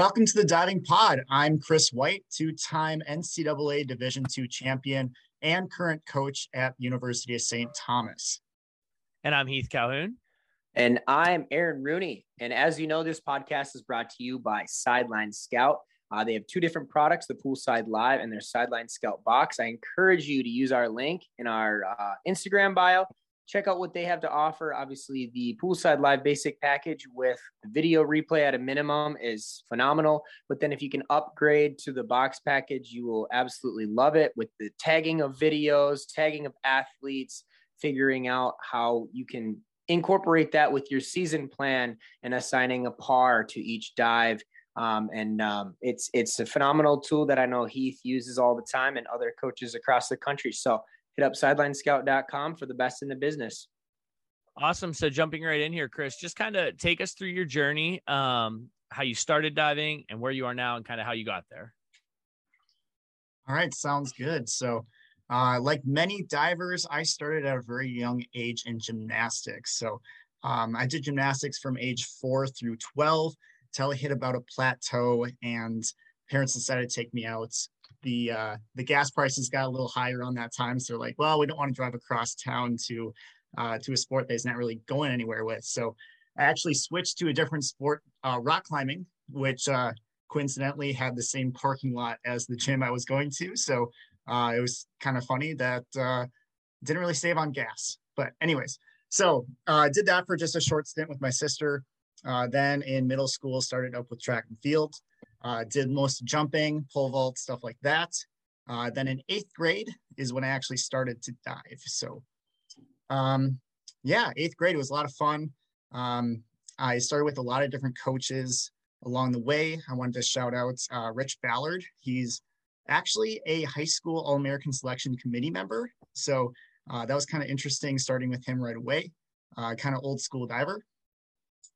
Welcome to the Diving Pod. I'm Chris White, two-time NCAA Division II champion and current coach at University of St. Thomas. And I'm Heath Calhoun. And I'm Aaron Rooney. And as you know, this podcast is brought to you by Sideline Scout. Uh, they have two different products, the Poolside Live and their Sideline Scout box. I encourage you to use our link in our uh, Instagram bio. Check out what they have to offer. Obviously, the Poolside Live basic package with video replay at a minimum is phenomenal. But then if you can upgrade to the box package, you will absolutely love it with the tagging of videos, tagging of athletes, figuring out how you can incorporate that with your season plan and assigning a par to each dive. Um, and um, it's it's a phenomenal tool that I know Heath uses all the time and other coaches across the country. So hit up sidelinescout.com for the best in the business. Awesome. So jumping right in here, Chris, just kind of take us through your journey, um, how you started diving and where you are now and kind of how you got there. All right, sounds good. So uh, like many divers, I started at a very young age in gymnastics. So um, I did gymnastics from age four through 12 till I hit about a plateau and parents decided to take me out. The uh, the gas prices got a little higher on that time, so they're like, well, we don't want to drive across town to uh, to a sport that's not really going anywhere with. So I actually switched to a different sport, uh, rock climbing, which uh, coincidentally had the same parking lot as the gym I was going to. So uh, it was kind of funny that uh, didn't really save on gas. But anyways, so I uh, did that for just a short stint with my sister. Uh, then in middle school, started up with track and field. Uh, did most jumping, pole vault, stuff like that. Uh, then in eighth grade is when I actually started to dive. So, um, yeah, eighth grade was a lot of fun. Um, I started with a lot of different coaches along the way. I wanted to shout out uh, Rich Ballard. He's actually a high school All American Selection Committee member. So uh, that was kind of interesting starting with him right away. Uh, kind of old school diver.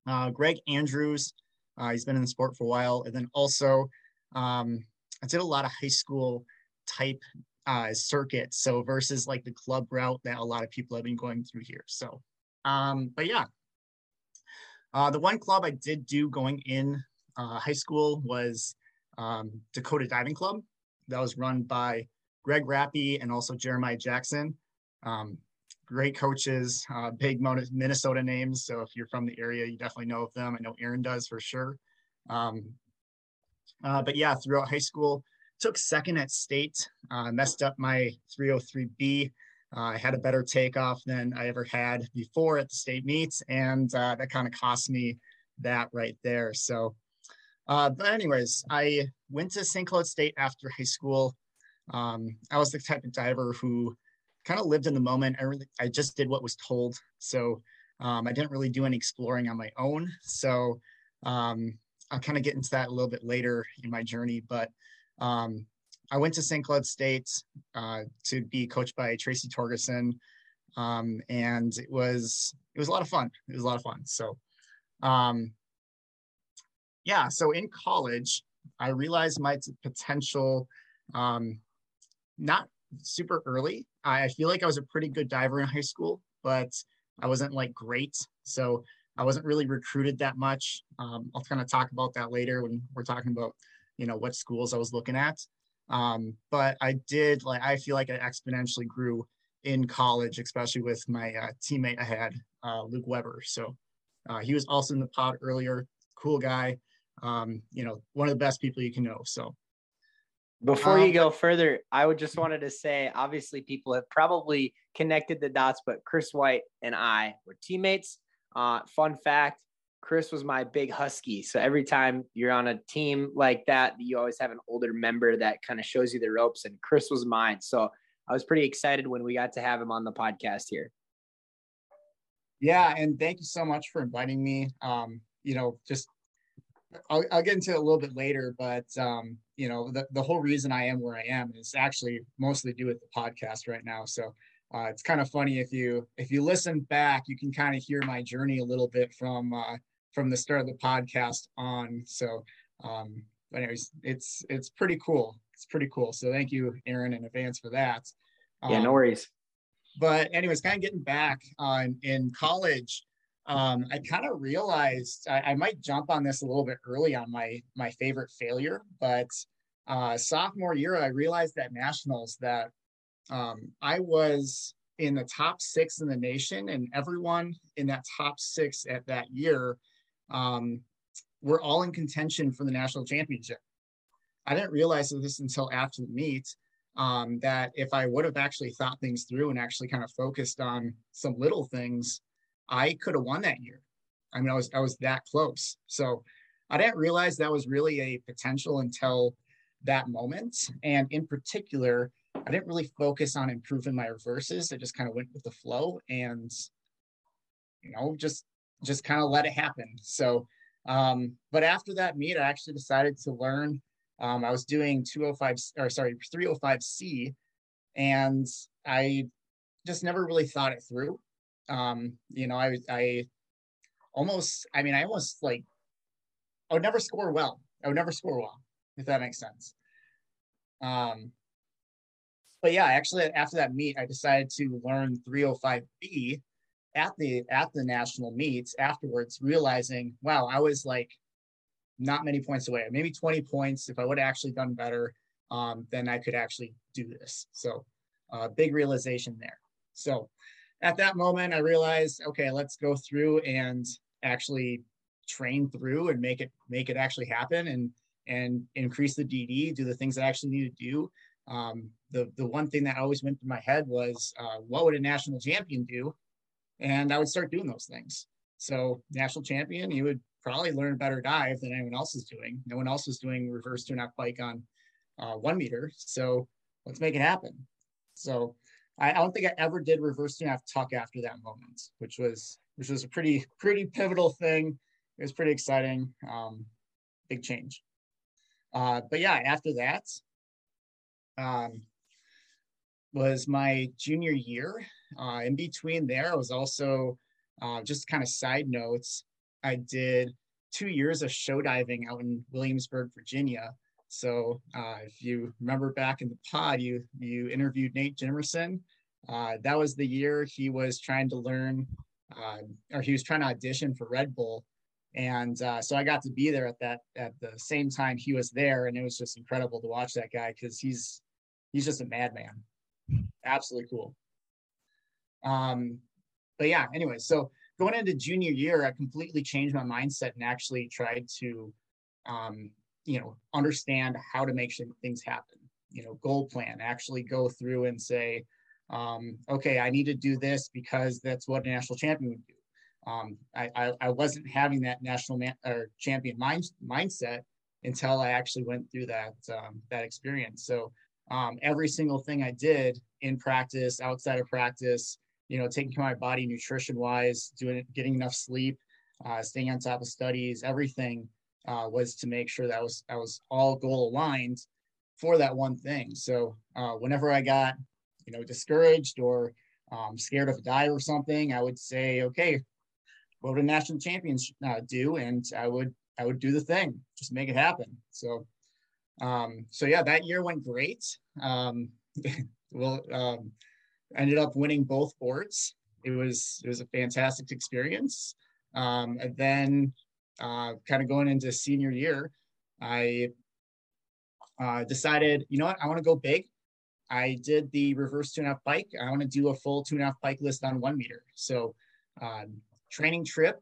Uh, Greg Andrews, uh, he's been in the sport for a while. And then also, um, I did a lot of high school type uh, circuits. So versus like the club route that a lot of people have been going through here. So, um, but yeah. Uh, the one club I did do going in high school was um, Dakota Diving Club that was run by Greg Rappy and also Jeremiah Jackson. Um, great coaches, uh, big Minnesota names. So if you're from the area, you definitely know of them. I know Aaron does for sure. Um, uh, but yeah, throughout high school, took second at state, uh, messed up my 303B. Uh, I had a better takeoff than I ever had before at the state meets, and uh, that kind of cost me that right there. So uh, but anyways, I went to St. Cloud State after high school. Um, I was the type of diver who kind of lived in the moment. I really, I just did what was told. So um, I didn't really do any exploring on my own. So um, I'll kind of get into that a little bit later in my journey. But um, I went to St. Cloud State uh, to be coached by Tracy Torgerson, um, and it was it was a lot of fun. It was a lot of fun. So um, yeah, so in college, I realized my potential um, not super early. I feel like I was a pretty good diver in high school, but I wasn't like great. So I wasn't really recruited that much. Um, I'll kind of talk about that later when we're talking about, you know, what schools I was looking at. Um, but I did like, I feel like I exponentially grew in college, especially with my uh, teammate I had, uh, Luke Weber. So uh, he was also in the pod earlier, cool guy um, you know, one of the best people you can know. So before um, you go further, I would just wanted to say, obviously, people have probably connected the dots, but Chris White and I were teammates. Uh, fun fact: Chris was my big husky. So every time you're on a team like that, you always have an older member that kind of shows you the ropes, and Chris was mine. So I was pretty excited when we got to have him on the podcast here. Yeah, and thank you so much for inviting me. Um, you know, just I'll, I'll get into it a little bit later, but um, you know, the, the whole reason I am where I am is actually mostly due with the podcast right now. So uh, it's kind of funny if you if you listen back, you can kind of hear my journey a little bit from uh, from the start of the podcast on. So, um, but anyways, it's it's pretty cool. It's pretty cool. So thank you, Aaron, in advance for that. Um, yeah, no um, worries. But anyways, kind of getting back on in college, um, I kind of realized I, I, might jump on this a little bit early on my my favorite failure, but uh, sophomore year I realized at nationals that um, I was in the top six in the nation, and everyone in that top six at that year um, were all in contention for the national championship. I didn't realize this until after the meet um, that if I would have actually thought things through and actually kind of focused on some little things, I could have won that year. I mean, I was I was that close. So I didn't realize that was really a potential until that moment. And in particular, I didn't really focus on improving my reverses. I just kind of went with the flow and you know, just just kind of let it happen. So um, but after that meet, I actually decided to learn. Um, I was doing 205 or sorry, 305C, and I just never really thought it through. Um, you know, I I almost, I mean, I almost like I would never score well. I would never score well, if that makes sense. Um, but yeah, actually, after that meet, I decided to learn 305B at the at the national meets afterwards, realizing, wow, I was like not many points away, maybe 20 points. If I would have actually done better, um, then I could actually do this. So, uh, big realization there. So, at that moment, I realized, okay, let's go through and actually train through and make it make it actually happen and and increase the DD, do the things that I actually need to do. Um, the the one thing that always went through my head was uh, what would a national champion do? And i would start doing those things. So national champion you would probably learn a better dive than anyone else is doing. No one else is doing reverse half pike on uh, one meter. So let's make it happen. So I, I don't think i ever did reverse two and a half tuck after that moment which was which was a pretty pretty pivotal thing it was pretty exciting um, big change uh, but yeah after that um, was my junior year. Uh, in between there, I was also uh, just kind of side notes. I did two years of show diving out in Williamsburg, Virginia. So uh, if you remember back in the pod, you you interviewed Nate Jimerson. Uh, that was the year he was trying to learn, uh, or he was trying to audition for Red Bull and uh, so I got to be there at that at the same time he was there, and it was just incredible to watch that guy because he's he's just a madman. Absolutely cool. Um, but yeah, anyway, so going into junior year, I completely changed my mindset and actually tried to, um, you know, understand how to make sure things happen. You know, goal plan. Actually, go through and say, um, okay, I need to do this because that's what a national champion would do um, I, I, I, wasn't having that national man, or champion mind, mindset until I actually went through that um, that experience. So um, every single thing I did in practice, outside of practice, you know, taking care of my body nutrition wise, doing getting enough sleep, uh, staying on top of studies, everything uh, was to make sure that was I was all goal aligned for that one thing. So uh, whenever I got you know discouraged or um, scared of a dive or something, I would say, okay, what would national champions uh, do? And I would I would do the thing, just make it happen. So um, so yeah, that year went great. Um, well, um, ended up winning both boards. It was it was a fantastic experience. Um, and then uh, kind of going into senior year, I uh, decided, you know what, I want to go big. I did the reverse two and a half pike. I want to do a full two and a half pike list on one meter. So um, training trip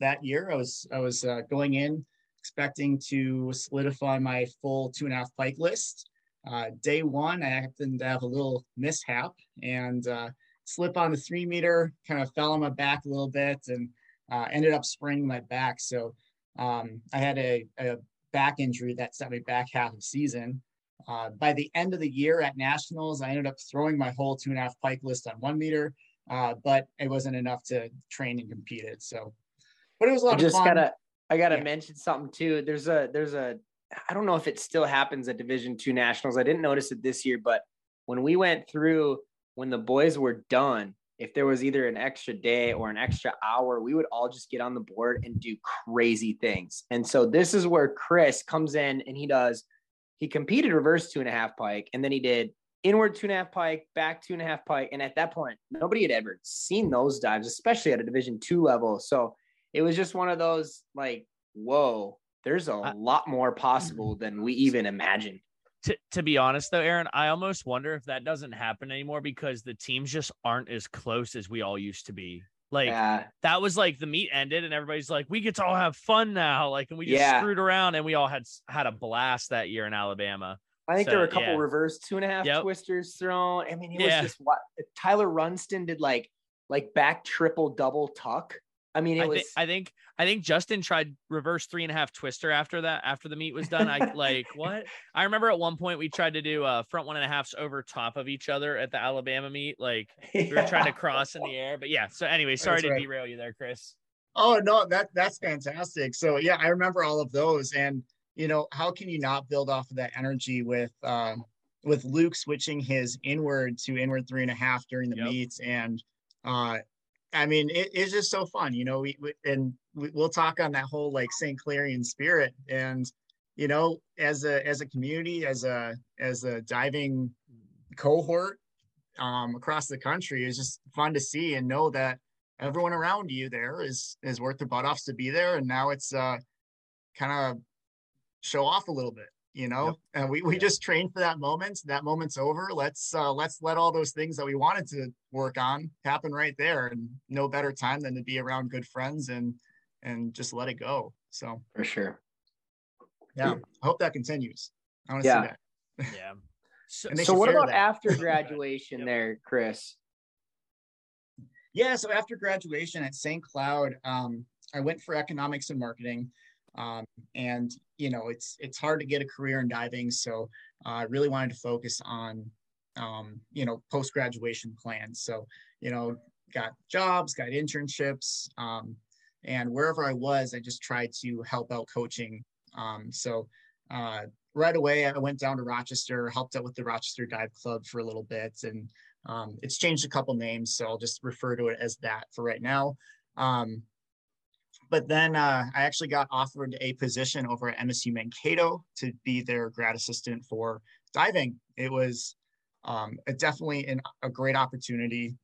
that year. I was I was uh, going in expecting to solidify my full two and a half pike list. Uh, day one, I happened to have a little mishap and uh, slip on the three meter, kind of fell on my back a little bit and uh, ended up spraining my back. So um, I had a, a, back injury that set me back half of the season. Uh, by the end of the year at nationals, I ended up throwing my whole two and a half pike list on one meter uh, but it wasn't enough to train and compete it. So, but it was a lot I just fun. gotta, I gotta yeah. mention something too. There's a, there's a, I don't know if it still happens at Division Two Nationals. I didn't notice it this year, but when we went through, when the boys were done, if there was either an extra day or an extra hour, we would all just get on the board and do crazy things. And so this is where Chris comes in and he does, he competed reverse two and a half pike, and then he did inward two and a half pike, back two and a half pike. And at that point, nobody had ever seen those dives, especially at a division two level. So it was just one of those like, whoa, there's a lot more possible mm-hmm. than we even imagined. To, to be honest though, Aaron, I almost wonder if that doesn't happen anymore because the teams just aren't as close as we all used to be. Like Yeah. that was like the meet ended and everybody's like, we get to all have fun now. Like, and we just Yeah. screwed around and we all had had a blast that year in Alabama. I think So, there were a couple yeah. reverse two and a half Yep. twisters thrown. I mean, it was just what Tyler Runston did like like back triple double tuck. I mean, it I, was thi- I think I think Justin tried reverse three and a half twister after that after the meet was done. I like what I remember at one point we tried to do uh front one and a halfs over top of each other at the Alabama meet. Like we were trying to cross in the air. But yeah, so anyway, sorry That's to right. derail you there, Chris. Oh no, that that's fantastic. So yeah, I remember all of those, and you know, how can you not build off of that energy with um, with Luke switching his inward to inward three and a half during the Yep. meets, and uh, I mean, it, it's just so fun, you know. We, we and we, we'll talk on that whole like St. Clarian spirit, and you know, as a as a community, as a as a diving cohort um, across the country, is just fun to see and know that everyone around you there is is worth their butt offs to be there and now it's uh kind of show off a little bit you know Yep. and we, we Yeah. just train for that moment that moment's over let's uh let's let all those things that we wanted to work on happen right there and no better time than to be around good friends and and just let it go so for sure. yeah i hope that continues i want to Yeah. see that Yeah. So, So what about that. after graduation Yep. there, Chris? Yeah, so after graduation at St. Cloud, um, I went for economics and marketing. Um, and you know, it's it's hard to get a career in diving, so uh, I really wanted to focus on um, you know post graduation plans. So you know, got jobs, got internships, um, and wherever I was, I just tried to help out coaching. Um, so uh, right away, I went down to Rochester, helped out with the Rochester Dive Club for a little bit, and um, it's changed a couple names, so I'll just refer to it as that for right now. Um, but then uh, I actually got offered a position over at MSU Mankato to be their grad assistant for diving. It was um, a, definitely an, a great opportunity.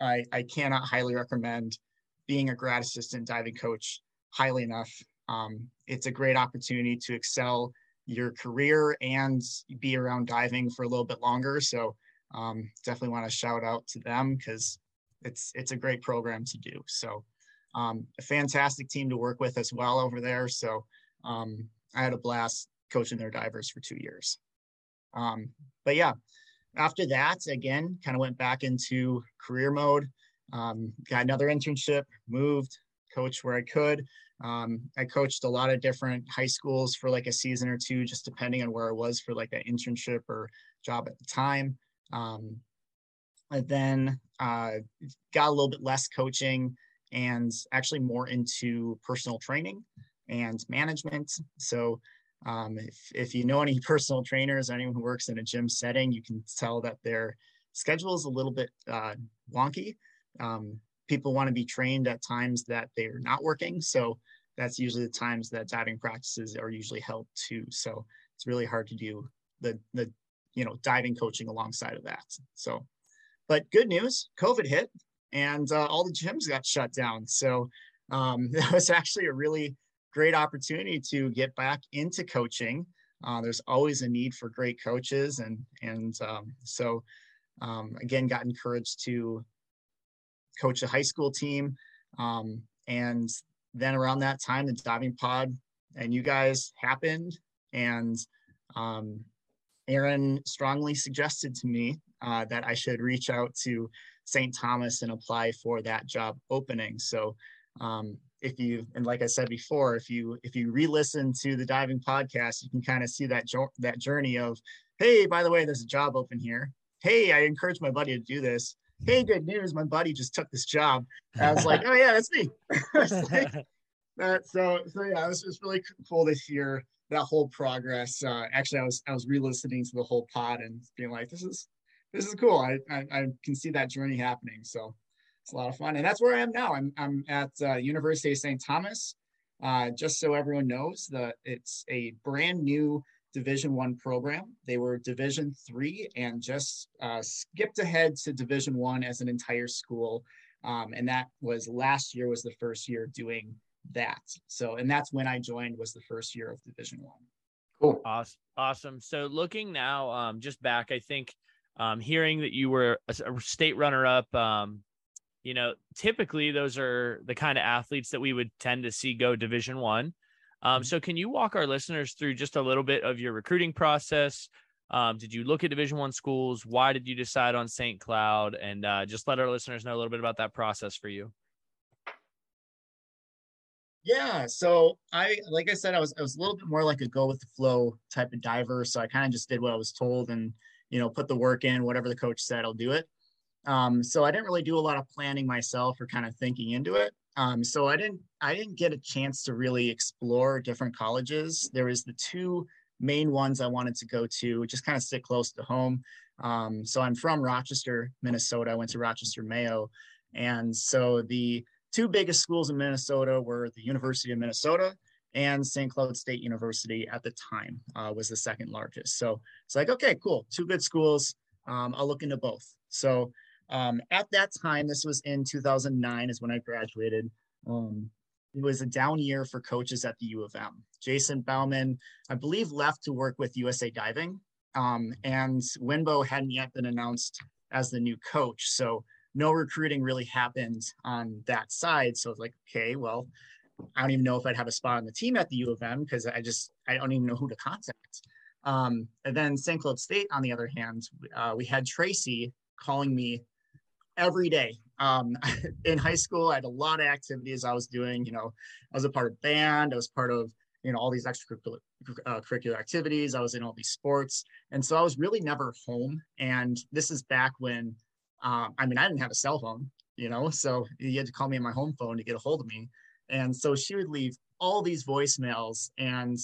I, I cannot highly recommend being a grad assistant diving coach highly enough. Um, it's a great opportunity to excel your career and be around diving for a little bit longer. So um, definitely want to shout out to them because it's it's a great program to do. So um, a fantastic team to work with as well over there. So um, I had a blast coaching their divers for two years. Um, but yeah, after that, again, kind of went back into career mode. Um, got another internship, moved, coached where I could. Um, I coached a lot of different high schools for like a season or two, just depending on where I was for like an internship or job at the time. Um, and then uh, got a little bit less coaching and actually more into personal training and management. So um, if, if you know any personal trainers, anyone who works in a gym setting, you can tell that their schedule is a little bit uh, wonky. Um, people want to be trained at times that they're not working. So that's usually the times that diving practices are usually held too. So it's really hard to do the, the, you know, diving coaching alongside of that. So, but good news, COVID hit and uh, all the gyms got shut down. So um, that was actually a really great opportunity to get back into coaching. Uh, there's always a need for great coaches, and and um, so um, again, got encouraged to coach a high school team. Um, and then around that time, the diving pod and you guys happened, and um, Aaron strongly suggested to me uh, that I should reach out to St. Thomas and apply for that job opening. So um, if you and like I said before, if you if you re-listen to the diving podcast, you can kind of see that jo- that journey of, hey, by the way, there's a job open here. Hey, I encouraged my buddy to do this. Hey, good news, my buddy just took this job. I was like, oh yeah, that's me. Like, that, so so yeah, it was just really cool to hear that whole progress. Uh, actually, I was I was re-listening to the whole pod and being like, this is this is cool. I, I, I can see that journey happening. So it's a lot of fun, and that's where I am now. I'm I'm at uh, University of St. Thomas. Uh, just so everyone knows, the it's a brand new Division One program. They were Division Three and just uh, skipped ahead to Division One as an entire school. Um, and that was last year was the first year doing that. So, and that's when I joined was the first year of Division One. Cool. Awesome. Awesome. So looking now, um, just back, I think um, hearing that you were a, a state runner up, um, you know, typically those are the kind of athletes that we would tend to see go Division One. Um, mm-hmm. so can you walk our listeners through just a little bit of your recruiting process? Um, did you look at Division One schools? Why did you decide on St. Cloud? And uh, just let our listeners know a little bit about that process for you. Yeah, so I like I said, I was I was a little bit more like a go with the flow type of diver. So I kind of just did what I was told and you know put the work in. Whatever the coach said, I'll do it. Um, so I didn't really do a lot of planning myself or kind of thinking into it. Um, so I didn't I didn't get a chance to really explore different colleges. There was the two main ones I wanted to go to, just kind of sit close to home. Um, so I'm from Rochester, Minnesota. I went to Rochester Mayo, and so the two biggest schools in Minnesota were the University of Minnesota and St. Cloud State University at the time uh, was the second largest. So it's like, okay, cool, two good schools. Um, I'll look into both. So um, at that time, this was in 2009 is when I graduated. Um, it was a down year for coaches at the U of M. Jason Bauman, I believe, left to work with USA Diving, um, and Wenbo hadn't yet been announced as the new coach. So no recruiting really happened on that side. So it's like, okay, well, I don't even know if I'd have a spot on the team at the U of M because I just I don't even know who to contact. Um, and then St. Cloud State, on the other hand, uh, we had Tracy calling me every day. Um, in high school, I had a lot of activities I was doing. You know, I was a part of band. I was part of you know all these extracurricular uh, curricular activities. I was in all these sports, and so I was really never home. And this is back when um, I mean, I didn't have a cell phone, you know, so you had to call me on my home phone to get a hold of me. And so she would leave all these voicemails, and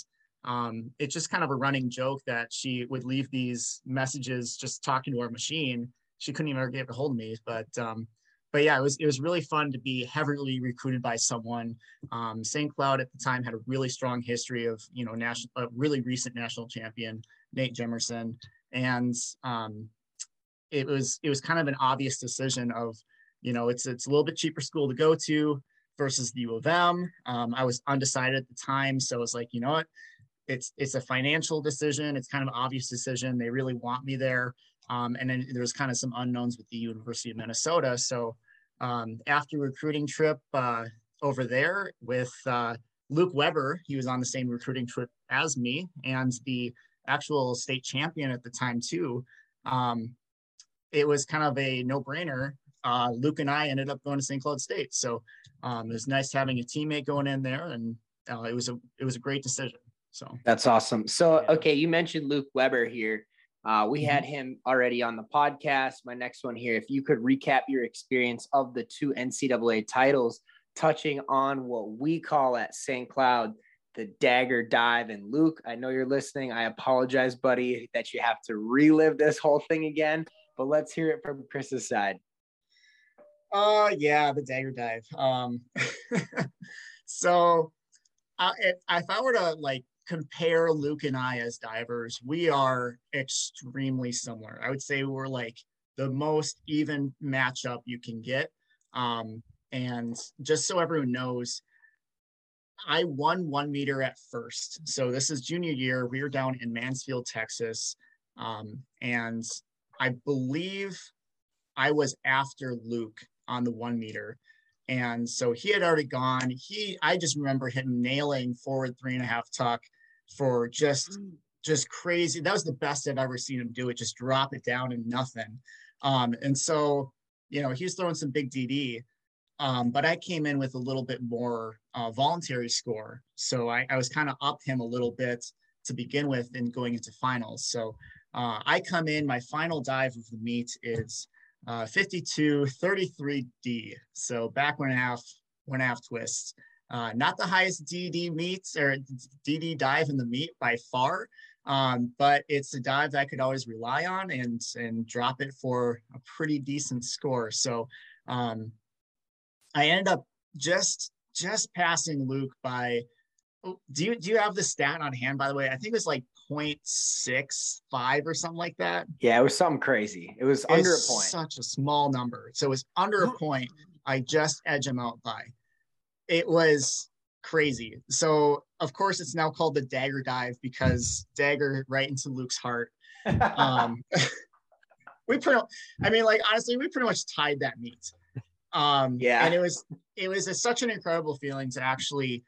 um, it's just kind of a running joke that she would leave these messages just talking to her machine. She couldn't even ever get a hold of me, but um, but yeah, it was it was really fun to be heavily recruited by someone. Um, St. Cloud at the time had a really strong history of you know national, a really recent national champion Nate Jemerson, and um, it was it was kind of an obvious decision of you know it's it's a little bit cheaper school to go to versus the U of M. Um, I was undecided at the time, so it was like you know what, it's it's a financial decision. It's kind of obvious decision. They really want me there, um, and then there was kind of some unknowns with the University of Minnesota. So um, after recruiting trip uh, over there with uh, Luke Weber, he was on the same recruiting trip as me, and the actual state champion at the time too. Um, it was kind of a no brainer. Uh, Luke and I ended up going to St. Cloud State. So um, it was nice having a teammate going in there, and uh, it was a it was a great decision. So that's awesome. So okay, you mentioned Luke Weber here. Uh, we had mm-hmm. him already on the podcast. My next one here, if you could recap your experience of the two NCAA titles, touching on what we call at St. Cloud the dagger dive. And Luke, I know you're listening. I apologize, buddy, that you have to relive this whole thing again but let's hear it from Chris's side. Uh, yeah, the dagger dive. Um, so if, if I were to like compare Luke and I as divers, we are extremely similar. I would say we're like the most even matchup you can get. Um, and just so everyone knows, I won one meter at first. So this is junior year. We were down in Mansfield, Texas. Um, and I believe I was after Luke on the one meter. And so he had already gone. He, I just remember him nailing forward three and a half tuck for just, mm. just crazy. That was the best I've ever seen him do it. Just drop it down and nothing. Um, and so, you know, he was throwing some big DD. Um, but I came in with a little bit more uh, voluntary score. So I, I was kind of up him a little bit to begin with and going into finals. So uh, I come in, my final dive of the meet is uh, 52 33D. So back one and a half, one and a half twists. Uh, not the highest DD meets or DD dive in the meet by far, um, but it's a dive that I could always rely on and and drop it for a pretty decent score. So um, I ended up just just passing Luke by Oh, do you do you have the stat on hand? By the way, I think it was like 0.65 or something like that. Yeah, it was something crazy. It was under a point. Such a small number. So it was under a point. I just edge him out by. It was crazy. So of course it's now called the dagger dive because dagger right into Luke's heart. Um, we pretty, I mean, like honestly, we pretty much tied that meet. Um, yeah, and it was it was a, such an incredible feeling to actually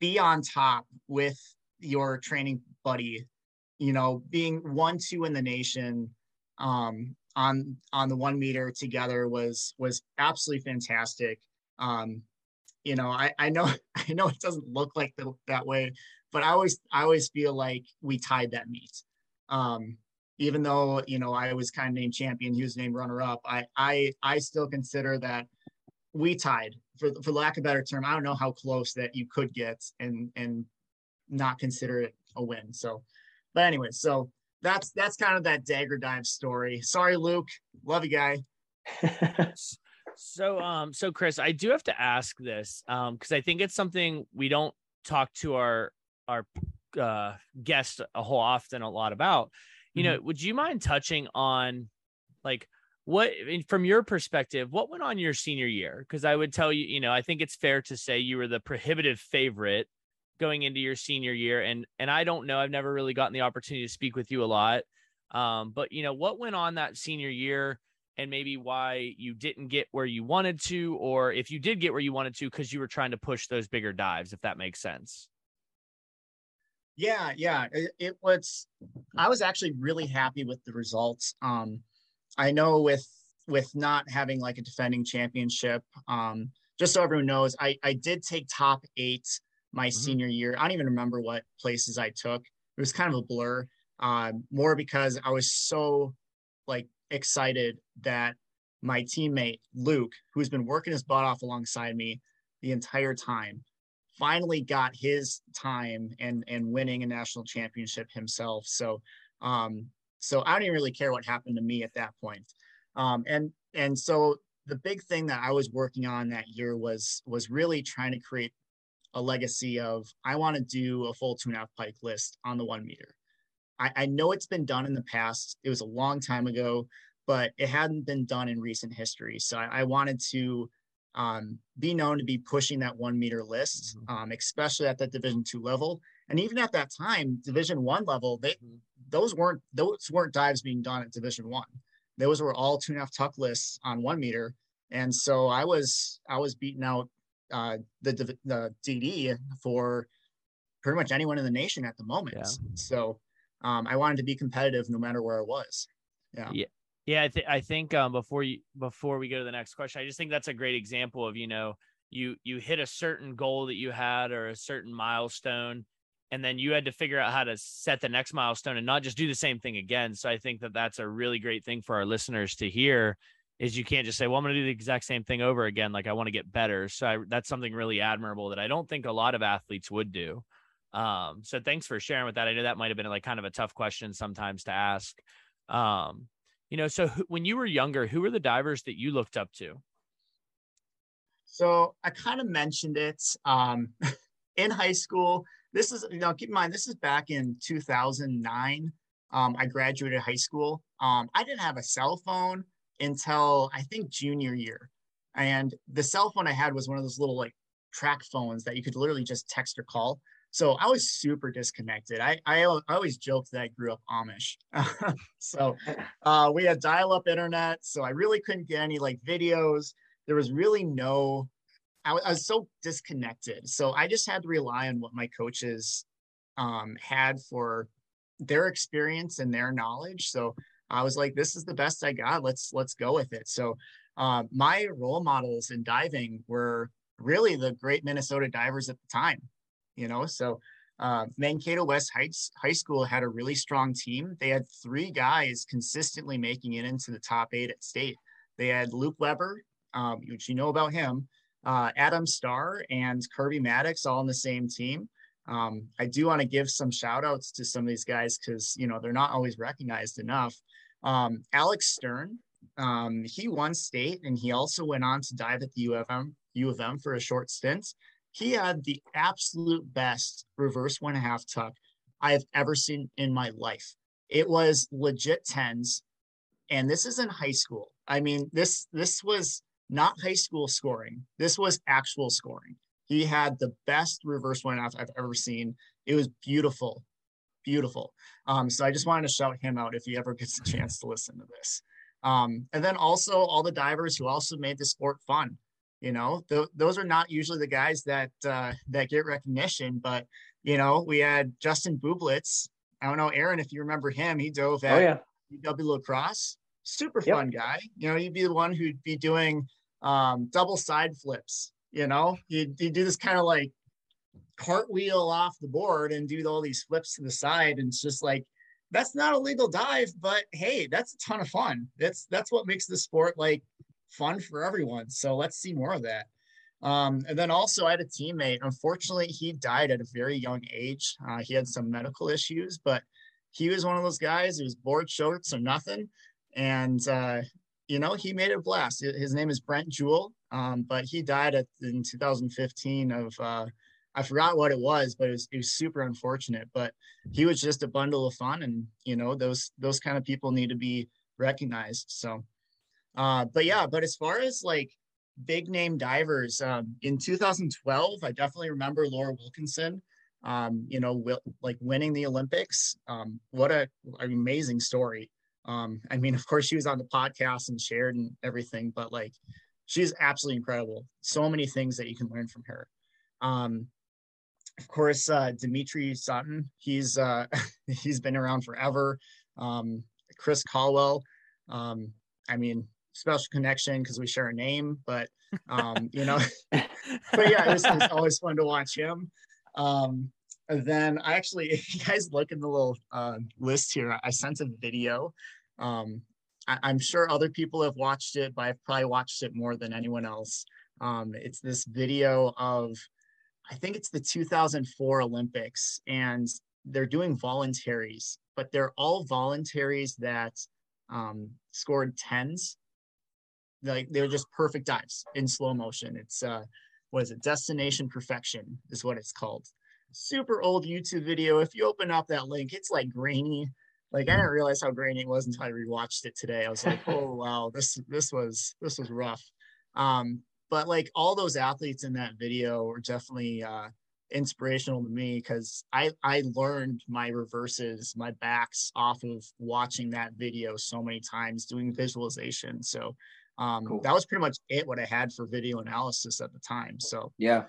be on top with your training buddy. You know, being one two in the nation um, on on the one meter together was was absolutely fantastic. Um, you know, I, I know I know it doesn't look like the, that way, but I always I always feel like we tied that meet. Um, even though you know I was kind of named champion, he was named runner up. I I I still consider that we tied for for lack of a better term. I don't know how close that you could get and and not consider it a win. So, but anyway, so that's that's kind of that dagger dive story. Sorry, Luke. Love you, guy. so um so Chris, I do have to ask this um because I think it's something we don't talk to our our uh guests a whole often a lot about you know mm-hmm. would you mind touching on like what from your perspective what went on your senior year because i would tell you you know i think it's fair to say you were the prohibitive favorite going into your senior year and and i don't know i've never really gotten the opportunity to speak with you a lot um, but you know what went on that senior year and maybe why you didn't get where you wanted to or if you did get where you wanted to because you were trying to push those bigger dives if that makes sense yeah, yeah. It, it, was. I was actually really happy with the results. Um, I know with with not having like a defending championship. Um, just so everyone knows, I I did take top eight my mm-hmm. senior year. I don't even remember what places I took. It was kind of a blur. Um, more because I was so like excited that my teammate Luke, who's been working his butt off alongside me the entire time, finally got his time and and winning a national championship himself. So um, so I don't even really care what happened to me at that point. Um, and and so the big thing that I was working on that year was was really trying to create a legacy of I want to do a full two and a half pike list on the one meter. I, I know it's been done in the past. It was a long time ago, but it hadn't been done in recent history. So I, I wanted to um, be known to be pushing that one meter list, mm-hmm. um, especially at that Division two level, and even at that time, Division one level, they mm-hmm. those weren't those weren't dives being done at Division one. Those were all two and a half tuck lists on one meter, and so I was I was beating out uh, the the DD for pretty much anyone in the nation at the moment. Yeah. So um, I wanted to be competitive no matter where I was. Yeah. Yeah. Yeah, I, th- I think um, before you before we go to the next question, I just think that's a great example of you know you you hit a certain goal that you had or a certain milestone, and then you had to figure out how to set the next milestone and not just do the same thing again. So I think that that's a really great thing for our listeners to hear. Is you can't just say, "Well, I'm going to do the exact same thing over again." Like I want to get better. So I, that's something really admirable that I don't think a lot of athletes would do. Um, so thanks for sharing with that. I know that might have been like kind of a tough question sometimes to ask. Um, you know so when you were younger who were the divers that you looked up to so i kind of mentioned it um, in high school this is you know keep in mind this is back in 2009 um, i graduated high school um, i didn't have a cell phone until i think junior year and the cell phone i had was one of those little like track phones that you could literally just text or call so I was super disconnected. I, I, I always joked that I grew up Amish. so uh, we had dial up internet. So I really couldn't get any like videos. There was really no, I, I was so disconnected. So I just had to rely on what my coaches um, had for their experience and their knowledge. So I was like, this is the best I got. Let's, let's go with it. So uh, my role models in diving were really the great Minnesota divers at the time you know. So uh, Mankato West Heights High School had a really strong team. They had three guys consistently making it into the top eight at state. They had Luke Weber, um, which you know about him, uh, Adam Starr, and Kirby Maddox all on the same team. Um, I do want to give some shout outs to some of these guys because you know they're not always recognized enough. Um, Alex Stern, um, he won state and he also went on to dive at the U of M U of M for a short stint he had the absolute best reverse one and a half tuck I've ever seen in my life. It was legit tens, and this is in high school. I mean, this this was not high school scoring. This was actual scoring. He had the best reverse one I've, I've ever seen. It was beautiful, beautiful. Um, so I just wanted to shout him out if he ever gets a chance to listen to this. Um, and then also all the divers who also made the sport fun. You know, th- those are not usually the guys that uh, that get recognition, but you know, we had Justin Bublitz. I don't know, Aaron, if you remember him, he dove oh, at oh, yeah. UW La Crosse. Super yep. fun guy. You know, he'd be the one who'd be doing um, double side flips. You know, he'd, he'd do this kind of like cartwheel off the board and do all these flips to the side. And it's just like, that's not a legal dive, but hey, that's a ton of fun. That's that's what makes the sport like fun for everyone. So let's see more of that. Um, and then also, I had a teammate. Unfortunately, he died at a very young age. Uh, he had some medical issues, but he was one of those guys who was board shorts or nothing. And, uh, you know, he made it a blast. His name is Brent Jewell, um, but he died at, in 2015 of, uh, I forgot what it was, but it was, it was super unfortunate. But he was just a bundle of fun. And, you know, those, those kind of people need to be recognized. So, uh, but yeah, but as far as like big name divers. Um, in 2012, I definitely remember Laura Wilkinson. Um, you know, will, like winning the Olympics. Um, what a an amazing story. Um, I mean, of course, she was on the podcast and shared and everything, but like, she's absolutely incredible. So many things that you can learn from her. Um, of course, uh, Dmitri Sautin. He's uh, he's been around forever. Um, Chris Colwill. Um, I mean, special connection because we share a name, but um, you know, but yeah, it's, it's, always fun to watch him. Um, then I actually, if you guys look in the little uh, list here, I sent a video. Um, I, am sure other people have watched it, but I've probably watched it more than anyone else. Um, it's this video of, I think it's the 2004 Olympics, and they're doing voluntaries, but they're all voluntaries that um, scored tens like they're just perfect dives in slow motion. It's uh, what is it? Destination Perfection is what it's called. Super old YouTube video. If you open up that link, it's like grainy. Like I didn't realize how grainy it was until I rewatched it today. I was like, oh wow, this this was this was rough. Um, but like all those athletes in that video were definitely uh, inspirational to me because I I learned my reverses, my backs off of watching that video so many times, doing visualization. So um, cool. that was pretty much it what I had for video analysis at the time. So yeah,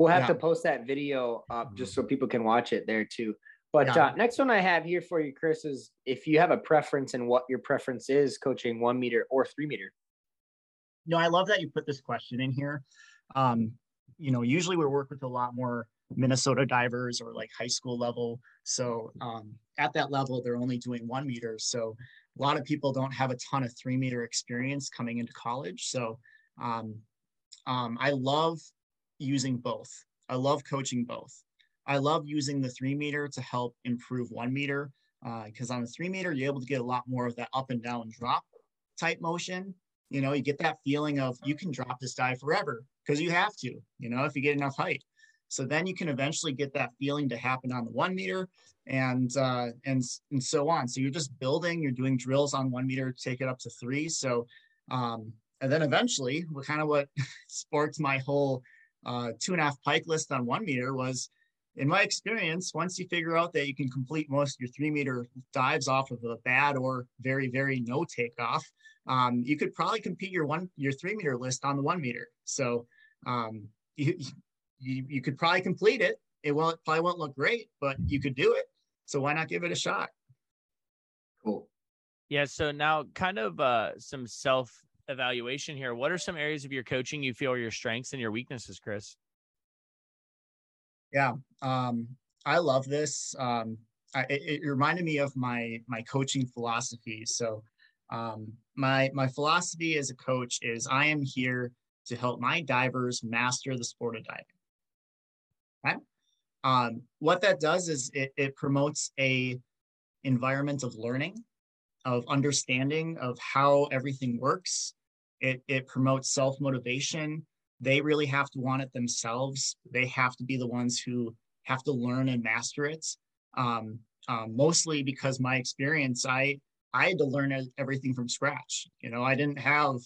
we'll have yeah. to post that video up just so people can watch it there too. But yeah. uh, next one I have here for you, Chris, is if you have a preference and what your preference is coaching one meter or three meter. No, I love that you put this question in here. Um, you know, usually we work with a lot more Minnesota divers or like high school level. So um, at that level, they're only doing one meter. So a lot of people don't have a ton of three meter experience coming into college. So um, um, I love using both. I love coaching both. I love using the three meter to help improve one meter because uh, on the three meter, you're able to get a lot more of that up and down drop type motion. You know, you get that feeling of you can drop this dive forever because you have to, you know, if you get enough height. So then you can eventually get that feeling to happen on the one meter and uh, and and so on. So you're just building. You're doing drills on one meter, take it up to three. So um, and then eventually, what kind of what sparked my whole uh, two and a half pike list on one meter was, in my experience, once you figure out that you can complete most of your three meter dives off of a bad or very very no takeoff, um, you could probably compete your one your three meter list on the one meter. So um, you, you you could probably complete it. It won't probably won't look great, but you could do it. So why not give it a shot? Cool. Yeah. So now, kind of uh, some self evaluation here. What are some areas of your coaching you feel are your strengths and your weaknesses, Chris? Yeah, um, I love this. Um, I, it, it, reminded me of my my coaching philosophy. So, um, my my philosophy as a coach is I am here to help my divers master the sport of diving. Right? Um, what that does is it, it promotes a environment of learning, of understanding of how everything works. It, it promotes self motivation. They really have to want it themselves. They have to be the ones who have to learn and master it. Um, um, mostly because my experience, I I had to learn everything from scratch. You know, I didn't have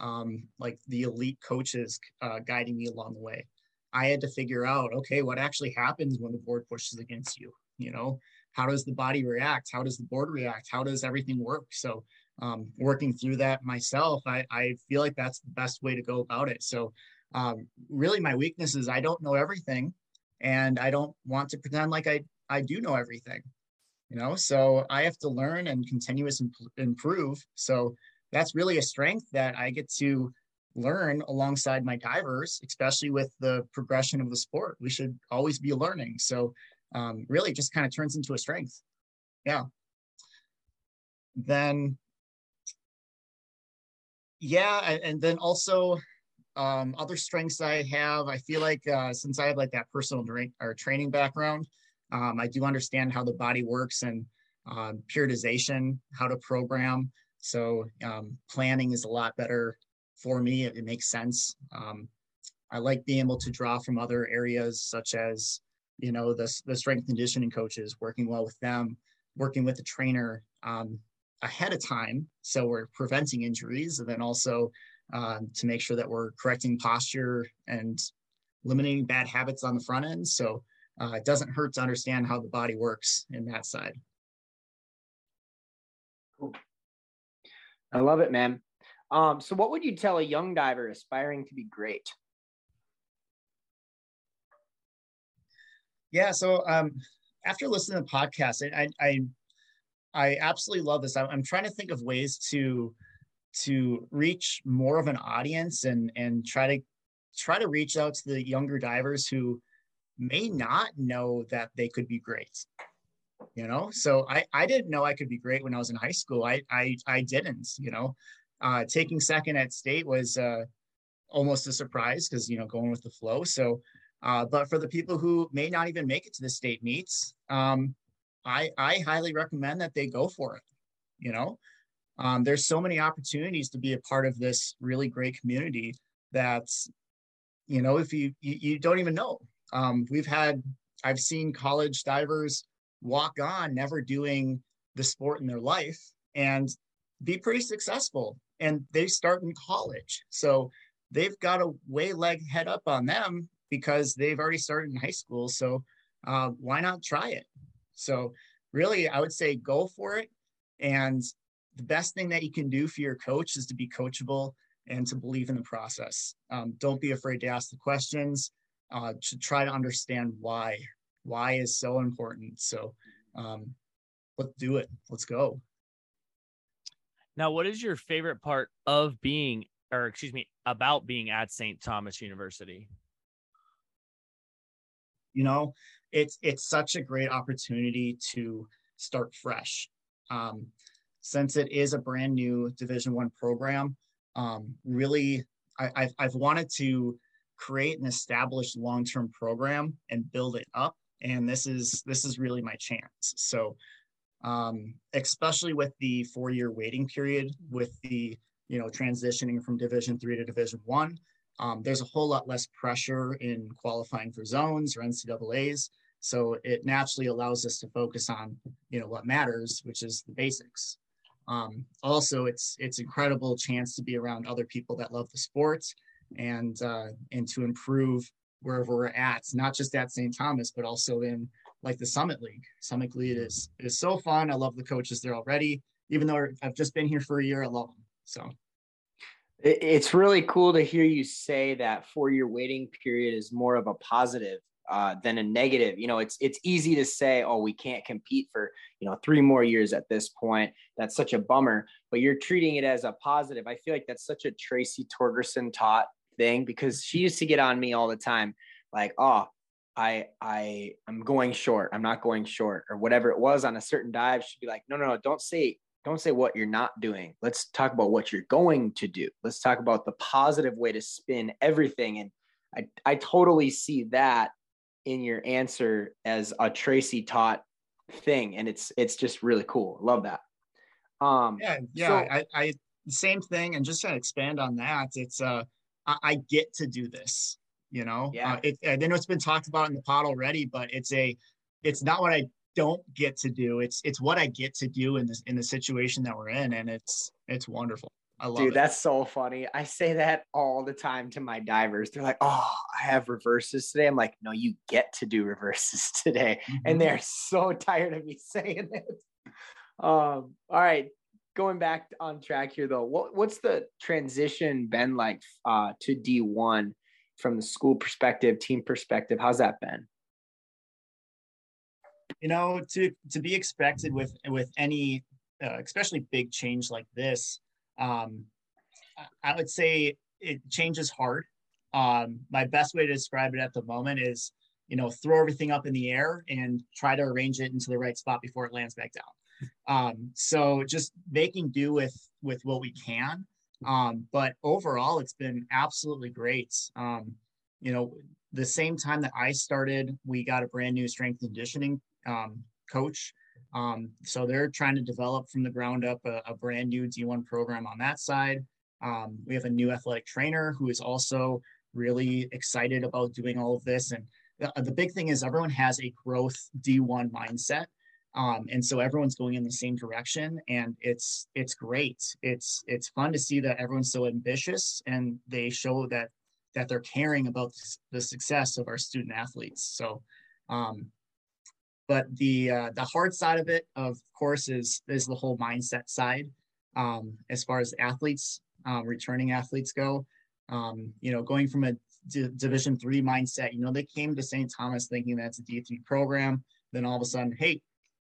um, like the elite coaches uh, guiding me along the way. I had to figure out, okay, what actually happens when the board pushes against you? You know, how does the body react? How does the board react? How does everything work? So, um, working through that myself, I, I feel like that's the best way to go about it. So, um, really, my weakness is I don't know everything, and I don't want to pretend like I I do know everything. You know, so I have to learn and continuous imp- improve. So that's really a strength that I get to learn alongside my divers, especially with the progression of the sport. We should always be learning. So um, really just kind of turns into a strength. Yeah. Then, yeah, and then also um, other strengths I have. I feel like uh, since I have like that personal drink or training background, um, I do understand how the body works and um, periodization, how to program. So um, planning is a lot better for me. It, it makes sense. Um, I like being able to draw from other areas such as, you know, the, the strength conditioning coaches, working well with them, working with the trainer um, ahead of time. So we're preventing injuries and then also um, to make sure that we're correcting posture and eliminating bad habits on the front end. So uh, it doesn't hurt to understand how the body works in that side. Cool. I love it, man. Um, so, what would you tell a young diver aspiring to be great? Yeah. So, um, after listening to the podcast, I, I, I absolutely love this. I'm, trying to think of ways to to reach more of an audience and and try to try to reach out to the younger divers who may not know that they could be great you know? So i i didn't know i could be great when i was in high school. I i i didn't you know? Uh taking second at state was uh almost a surprise because you know going with the flow. So uh but for the people who may not even make it to the state meets um i i highly recommend that they go for it you know? Um there's so many opportunities to be a part of this really great community that you know if you you, you don't even know. Um we've had i've seen college divers walk on never doing the sport in their life and be pretty successful and they start in college. So they've got a way leg head up on them because they've already started in high school. So uh, why not try it so really i would say go for it and the best thing that you can do for your coach is to be coachable and to believe in the process um, don't be afraid to ask the questions uh, to try to understand why why is so important. So um, let's do it. Let's go. Now, what is your favorite part of being, or excuse me, about being at St. Thomas University? You know, it's it's such a great opportunity to start fresh. Um, since it is a brand new Division One program, um, really, I, I've I've wanted to create an established long-term program and build it up and this is this is really my chance so um, especially with the four year waiting period with the you know transitioning from division three to division one um, there's a whole lot less pressure in qualifying for zones or ncaa's so it naturally allows us to focus on you know what matters which is the basics um, also it's it's incredible chance to be around other people that love the sport and uh, and to improve wherever we're at, not just at St. Thomas, but also in like the Summit League. Summit League is is so fun. I love the coaches there already. Even though I've just been here for a year, I love them. So it's really cool to hear you say that four year waiting period is more of a positive uh, than a negative. You know, it's it's easy to say, oh, we can't compete for you know three more years at this point. That's such a bummer. But you're treating it as a positive. I feel like that's such a Tracy Torgerson taught thing because she used to get on me all the time, like, oh, I I I'm going short. I'm not going short, or whatever it was on a certain dive. She'd be like, no, no, no, don't say don't say what you're not doing. Let's talk about what you're going to do. Let's talk about the positive way to spin everything. And I I totally see that in your answer as a Tracy taught thing, and it's it's just really cool. Love that. Um, yeah, yeah. So, I, I same thing, and just to expand on that, it's uh I, I get to do this. You know, yeah. Uh, it, I know it's been talked about in the pod already, but it's a, it's not what I don't get to do. It's it's what I get to do in this in the situation that we're in, and it's it's wonderful. I love Dude, it. that's so funny. I say that all the time to my divers. They're like, "Oh, I have reverses today." I'm like, "No, you get to do reverses today," Mhm. and they're so tired of me saying it. Um, all right, going back on track here though. What what's the transition been like uh, to D1 from the school perspective, team perspective? How's that been? you know to to be expected with with any uh, especially big change like this um I- would say it changes hard. Um my best way to describe it at the moment is you know throw everything up in the air and try to arrange it into the right spot before it lands back down. Um so just making do with with what we can. Um but overall it's been absolutely great. Um you know the same time that i started we got a brand new strength and conditioning um, coach. Um, so they're trying to develop from the ground up a, a brand new D1 program on that side. Um, we have a new athletic trainer who is also really excited about doing all of this. And the, the big thing is everyone has a growth D1 mindset. Um, and so everyone's going in the same direction and it's it's great it's it's fun to see that everyone's so ambitious and they show that that they're caring about the success of our student athletes so um, but the uh, the hard side of it of course is is the whole mindset side um, as far as athletes um, returning athletes go. Um, you know going from a D- division three mindset you know they came to st thomas thinking that's a d3 program. Then all of a sudden hey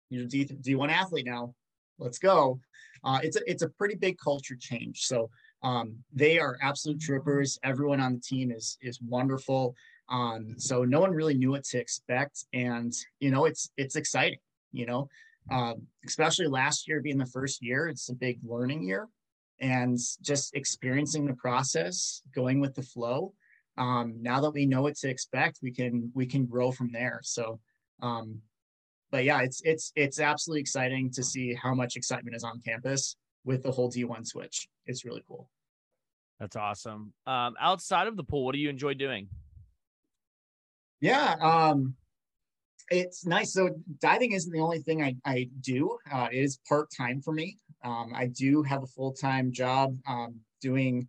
you're a D- d1 athlete now let's go. Uh, it's a it's a pretty big culture change. So um, they are absolute troopers everyone on the team is is wonderful um, so no one really knew what to expect, and you know, it's it's exciting. You know, um, especially last year being the first year, it's a big learning year, and just experiencing the process, going with the flow. Um, now that we know what to expect, we can we can grow from there. So, um, but yeah, it's it's it's absolutely exciting to see how much excitement is on campus with the whole D1 switch. It's really cool. That's awesome. Um, outside of the pool, what do you enjoy doing? Yeah, um, it's nice. So diving isn't the only thing I, I do. Uh, it is part time for me. Um, I do have a full time job um, doing.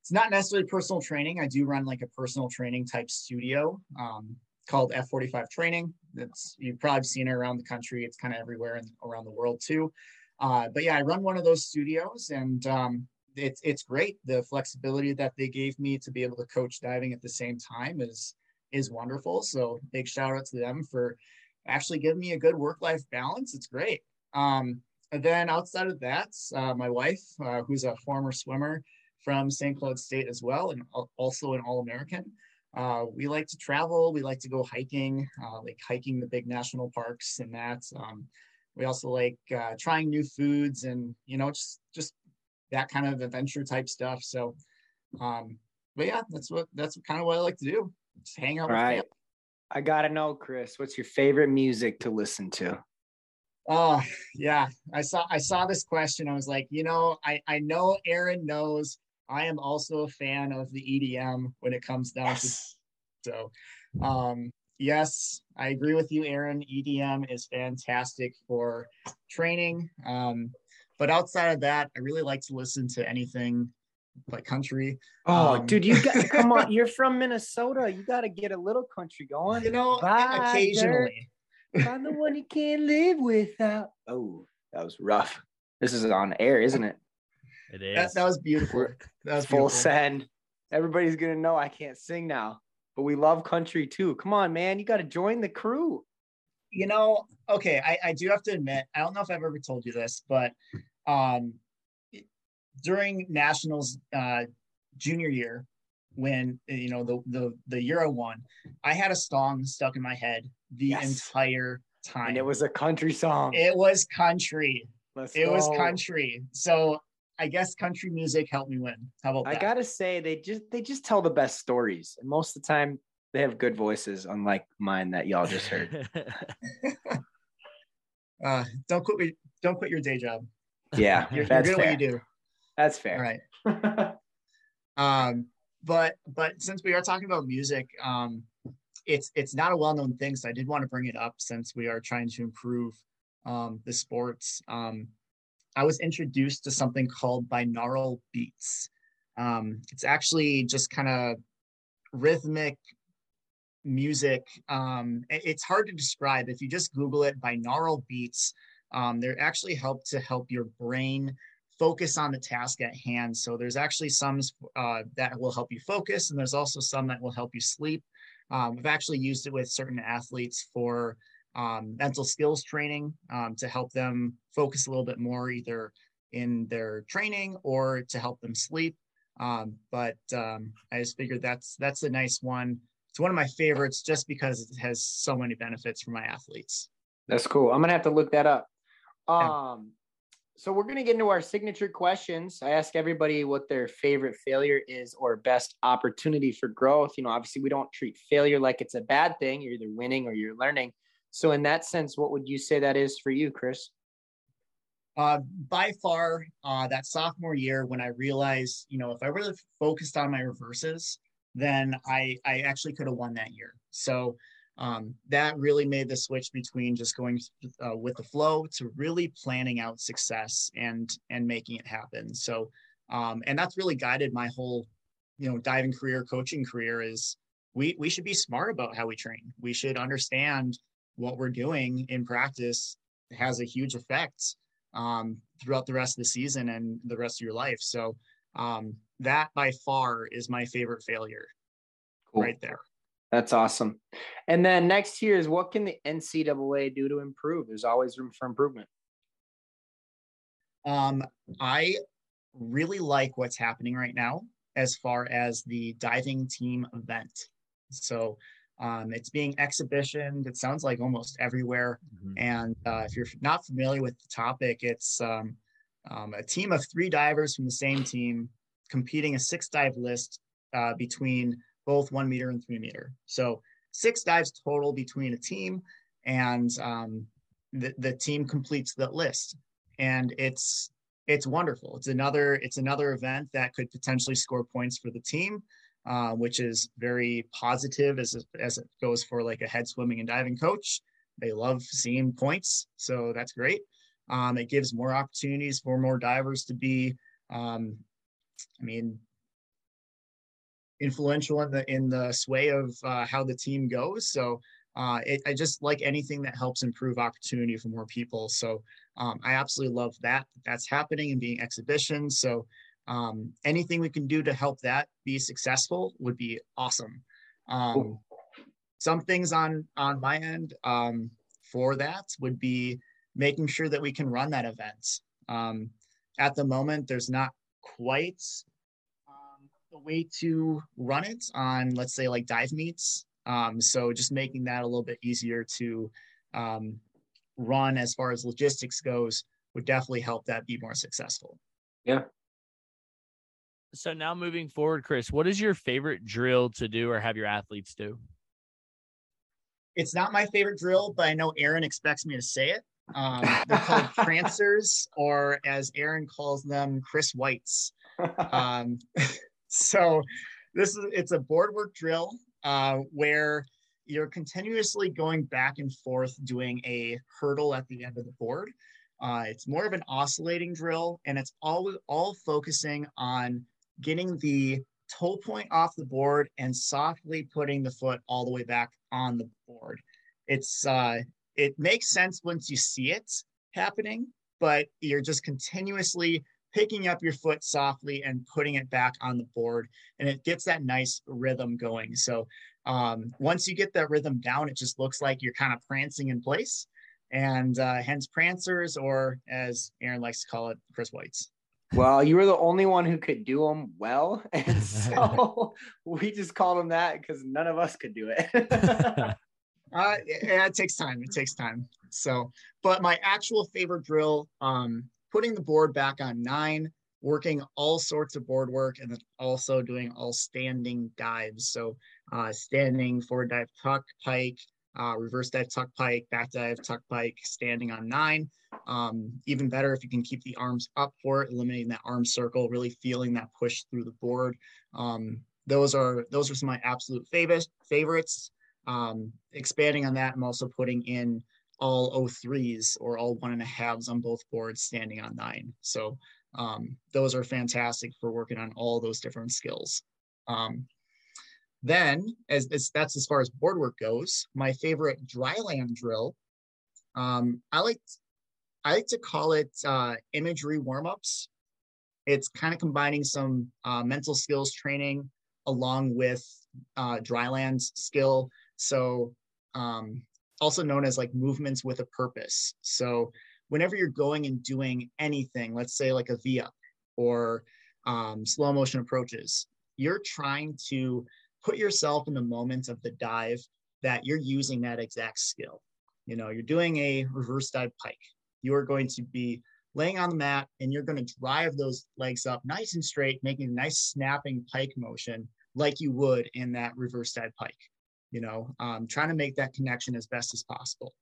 It's not necessarily personal training. I do run like a personal training type studio um, called F45 Training. That's you've probably seen it around the country. It's kind of everywhere and around the world too. Uh, but yeah, I run one of those studios, and um, it's it's great. The flexibility that they gave me to be able to coach diving at the same time is is wonderful. So big shout out to them for actually giving me a good work life balance. It's great. Um, and then outside of that, uh, my wife, uh, who's a former swimmer from St. Cloud State as well, and also an All American. Uh, we like to travel. We like to go hiking, uh, like hiking the big national parks and that. Um, we also like uh, trying new foods and you know just just that kind of adventure type stuff. So, um, but yeah, that's what that's kind of what I like to do. Just hang out. All with right. family. I gotta know, Chris, what's your favorite music to listen to? Oh yeah, I saw I saw this question. I was like, you know, I I know Aaron knows. I am also a fan of the EDM when it comes down Yes. to so. Um, yes, I agree with you, Aaron. EDM is fantastic for training. Um, but outside of that, I really like to listen to anything like country. Oh, Um, dude, you got come on. You're from Minnesota. You got to get a little country going. You know, Bye, occasionally. Find the one you can't live without. Oh, that was rough. This is on air, isn't it? It is. That, that was beautiful. That was Full beautiful. send. Everybody's gonna know I can't sing now, but we love country too. Come on, man, you got to join the crew. you know, okay, I, I do have to admit, I don't know if I've ever told you this, but um, during nationals uh, junior year, when you know the the the Euro one, I had a song stuck in my head the Yes. entire time. And it was a country song. it was country. Let's It was country. So I guess country music helped me win. How about I that? gotta say, they just they just tell the best stories, and most of the time they have good voices, unlike mine that y'all just heard. uh, don't quit. your- Don't quit your day job. Yeah, You're, you're good at fair. what you do. That's fair. right. Um, but but since we are talking about music, um, it's it's not a well-known thing, so I did want to bring it up since we are trying to improve um, the sports. Um, I was introduced to something called binaural beats. Um, it's actually just kind of rhythmic music. Um, it's hard to describe. If you just Google it, binaural beats, um, they're actually help to help your brain focus on the task at hand. So there's actually some uh, that will help you focus, and there's also some that will help you sleep. Um, we've actually used it with certain athletes for um, mental skills training um, to help them focus a little bit more, either in their training or to help them sleep. Um, but um, I just figured that's that's a nice one. It's one of my favorites just because it has so many benefits for my athletes. That's cool. I'm gonna have to look that up. Um, so we're gonna get into our signature questions. I ask everybody what their favorite failure is or best opportunity for growth. You know, obviously we don't treat failure like it's a bad thing. You're either winning or you're learning. So in that sense, what would you say that is for you, Chris? Uh, by far, uh, that sophomore year when I realized, you know, if I really focused on my reverses, then I I actually could have won that year. So um, that really made the switch between just going uh, with the flow to really planning out success and and making it happen. So, um, and that's really guided my whole, you know, diving career, coaching career. Is we we should be smart about how we train. We should understand what we're doing in practice has a huge effect um, throughout the rest of the season and the rest of your life. So um, that by far is my favorite failure, cool. right there. That's awesome. And then next year is what can the NCAA do to improve? There's always room for improvement. Um, I really like what's happening right now as far as the diving team event. So um, it's being exhibitioned. It sounds like almost everywhere. Mm-hmm. And uh, if you're not familiar with the topic, it's um, um, a team of three divers from the same team competing a six dive list uh, between both one meter and three meter. So six dives total between a team, and um, the the team completes the list, and it's it's wonderful. It's another it's another event that could potentially score points for the team, uh, which is very positive as as it goes for like a head swimming and diving coach. They love seeing points, so that's great. Um, it gives more opportunities for more divers to be. Um, I mean, influential in the in the sway of uh, how the team goes. So uh, it, I just like anything that helps improve opportunity for more people. So um, I absolutely love that that's happening and being exhibitions. So um, anything we can do to help that be successful would be awesome. Um, some things on on my end um, for that would be making sure that we can run that event. Um, at the moment, there's not quite a way to run it on, let's say, like dive meets. Um, so just making that a little bit easier to um, run as far as logistics goes would definitely help that be more successful. Yeah. So now moving forward, Chris, what is your favorite drill to do or have your athletes do? It's not my favorite drill, but I know Aaron expects me to say it. Um, they're called prancers, or as Aaron calls them, Chris Whites. Um, so this is it's a board work drill uh, where you're continuously going back and forth doing a hurdle at the end of the board. Uh, it's more of an oscillating drill, and it's all all focusing on getting the toe point off the board and softly putting the foot all the way back on the board. It's uh, it makes sense once you see it happening, but you're just continuously picking up your foot softly and putting it back on the board and it gets that nice rhythm going. So um, once you get that rhythm down it just looks like you're kind of prancing in place. And uh, hence prancers or as aaron likes to call it chris whites. Well you were the only one who could do them well and so we just called them that because none of us could do it. Uh, yeah, it takes time it takes time. So but my actual favorite drill um, putting the board back on nine, working all sorts of board work, and then also doing all standing dives. So uh, standing forward dive tuck pike, uh, reverse dive tuck pike, back dive tuck pike, standing on nine. Um, even better if you can keep the arms up for it, eliminating that arm circle, really feeling that push through the board. Um, those are those are some of my absolute favorites favorites. Um, expanding on that, I'm also putting in all 03s or all one and a halves on both boards standing on nine. So um, those are fantastic for working on all those different skills. Um, then, as, as, that's as far as board work goes, my favorite dryland drill, um, I like I like to call it uh, imagery warm-ups. It's kind of combining some uh, mental skills training along with uh, dryland skill. So um, also known as like movements with a purpose. So whenever you're going and doing anything, let's say like a V-up or um, slow motion approaches, you're trying to put yourself in the moment of the dive that you're using that exact skill. You know, you're doing a reverse dive pike. You are going to be laying on the mat and you're going to drive those legs up nice and straight, making a nice snapping pike motion like you would in that reverse dive pike. You know, um, trying to make that connection as best as possible.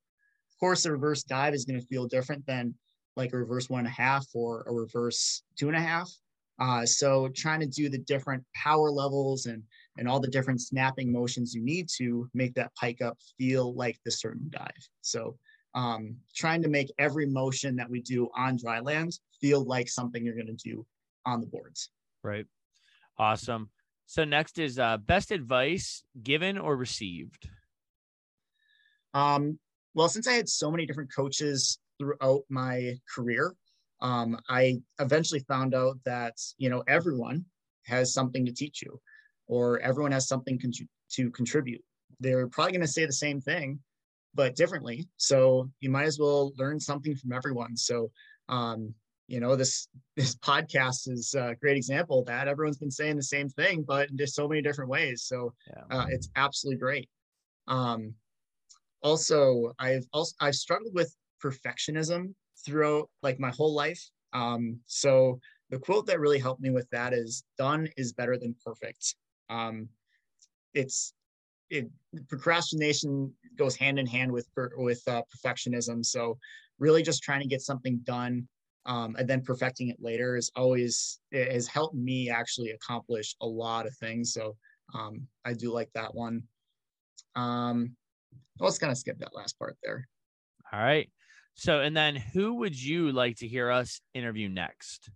Of course, a reverse dive is going to feel different than like a reverse one and a half or a reverse two and a half. Uh, so trying to do the different power levels and and all the different snapping motions you need to make that pike up feel like the certain dive. So um, trying to make every motion that we do on dry land feel like something you're going to do on the boards. Right. Awesome. So next is uh, best advice given or received. Um, well, since I had so many different coaches throughout my career, um, I eventually found out that you know everyone has something to teach you, or everyone has something con- to contribute. They're probably going to say the same thing, but differently. So you might as well learn something from everyone. So um, you know this this podcast is a great example of that. Everyone's been saying the same thing, but in just so many different ways. So yeah. uh, it's absolutely great. Um, also, I've also I've struggled with perfectionism throughout like my whole life. Um, so the quote that really helped me with that is done is better than perfect. Um, it's it procrastination goes hand in hand with with uh, perfectionism. So really just trying to get something done um, and then perfecting it later is always it has helped me actually accomplish a lot of things. So um, I do like that one. Um, let's kind of skip that last part there. All right. So, and then who would you like to hear us interview next?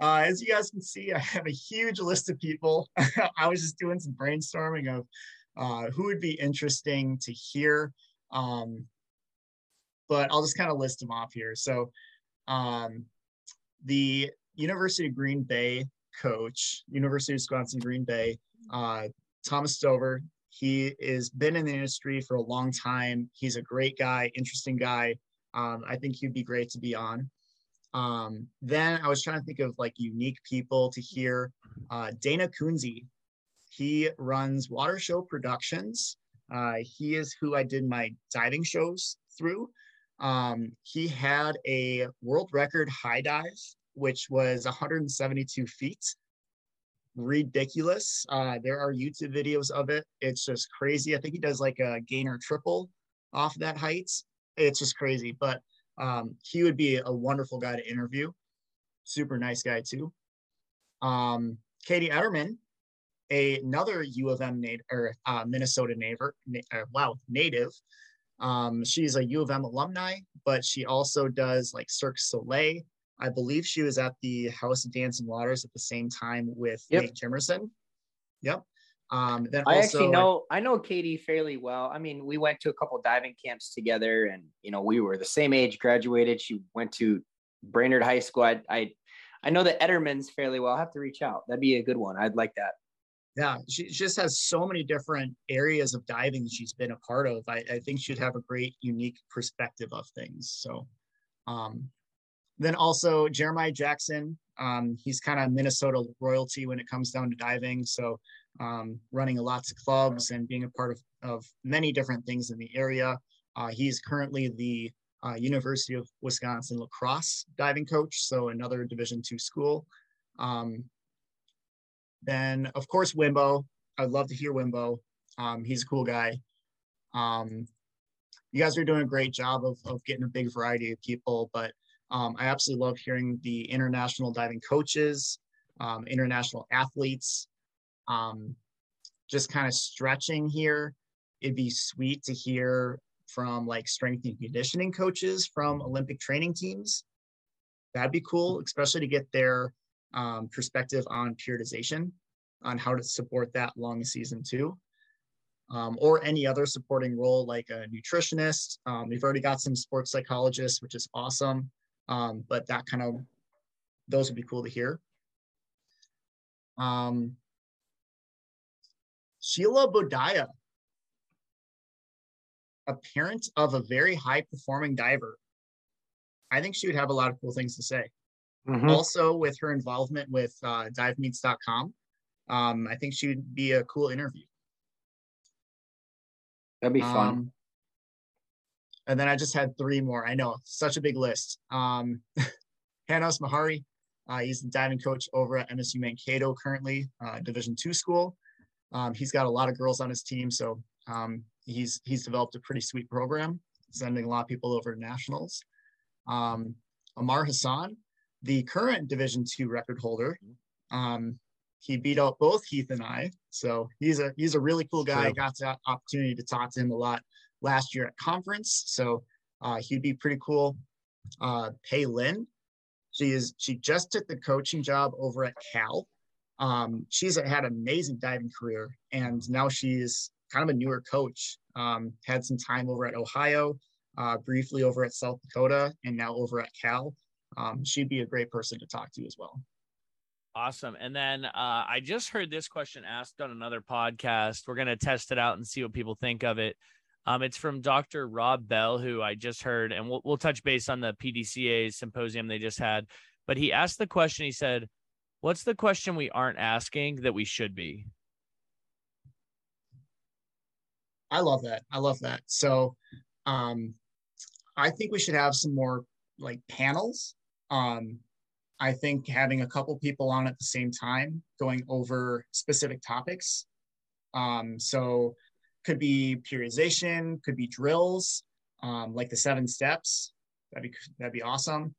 Uh, as you guys can see, I have a huge list of people. I was just doing some brainstorming of uh, who would be interesting to hear. Um, but I'll just kind of list them off here. So, um, the University of Green Bay coach, University of Wisconsin Green Bay, uh, Thomas Stover, he has been in the industry for a long time. He's a great guy, interesting guy. Um, I think he'd be great to be on. Um, then I was trying to think of like unique people to hear. Uh, Dana Kunze, he runs Water Show Productions. Uh, he is who I did my diving shows through. Um, he had a world record high dive, which was 172 feet ridiculous. Uh, there are YouTube videos of it. It's just crazy. I think he does like a gainer triple off that height. It's just crazy. But um, he would be a wonderful guy to interview. Super nice guy too. Um, Katie Etterman, a, another U of M native or uh, Minnesota native. Na- uh, wow, native. Um, she's a U of M alumni, but she also does like Cirque Soleil I believe she was at the House of Dancing Waters at the same time with yep. Nate Jimerson. Yep. Um, then I actually know I know Katie fairly well. I mean, we went to a couple diving camps together, and you know we were the same age. Graduated. She went to Brainerd High School. I I, I know the Ettermans fairly well. I have to reach out. That'd be a good one. I'd like that. Yeah, she just has so many different areas of diving she's been a part of. I, I think she'd have a great, unique perspective of things. So, um, then also Jeremiah Jackson. Um, he's kind of Minnesota royalty when it comes down to diving. So um, running lots of clubs and being a part of, of many different things in the area. Uh, he's currently the uh, University of Wisconsin La Crosse diving coach, so another Division two school. Um, then, of course, Wenbo. I'd love to hear Wenbo. Um, he's a cool guy. Um, you guys are doing a great job of, of getting a big variety of people, but um, I absolutely love hearing the international diving coaches. um, international athletes. Um, just kind of stretching here. It'd be sweet to hear from like strength and conditioning coaches from Olympic training teams. That'd be cool, especially to get their um, perspective on periodization, on how to support that long season too. Um, or any other supporting role like a nutritionist. Um, we've already got some sports psychologists, which is awesome. Um, but that kind of, those would be cool to hear. Um, Sheila Bodaya, a parent of a very high performing diver. I think she would have a lot of cool things to say. Mm-hmm. Also, with her involvement with uh, divemeets.com, um, I think she would be a cool interview. That'd be fun. Um, and then I just had three more. I know, such a big list. Um, Panos Mahari, uh, he's the diving coach over at MSU Mankato currently, uh, Division two school. Um, he's got a lot of girls on his team, so um, he's he's developed a pretty sweet program, sending a lot of people over to nationals. Um, Amar Hassan, the current Division two record holder, um, he beat out both Heath and I, so he's a he's a really cool guy. I got the opportunity to talk to him a lot last year at conference, so uh, he'd be pretty cool. Uh, Pei Lin, she is she just took the coaching job over at Cal um, she's had an amazing diving career, and now she's kind of a newer coach. Um, had some time over at Ohio, uh, briefly over at South Dakota, and now over at Cal. Um, she'd be a great person to talk to as well. Awesome. And then uh, I just heard this question asked on another podcast. We're going to test it out and see what people think of it. Um, it's from Dr. Rob Bell, who I just heard, and we'll, we'll touch base on the PDCA symposium they just had. But he asked the question. He said, What's the question we aren't asking that we should be? I love that. I love that. So, um, I think we should have some more like panels. Um, I think having a couple people on at the same time going over specific topics. Um, so, could be periodization, could be drills, um, like the seven steps. That'd be that'd be awesome.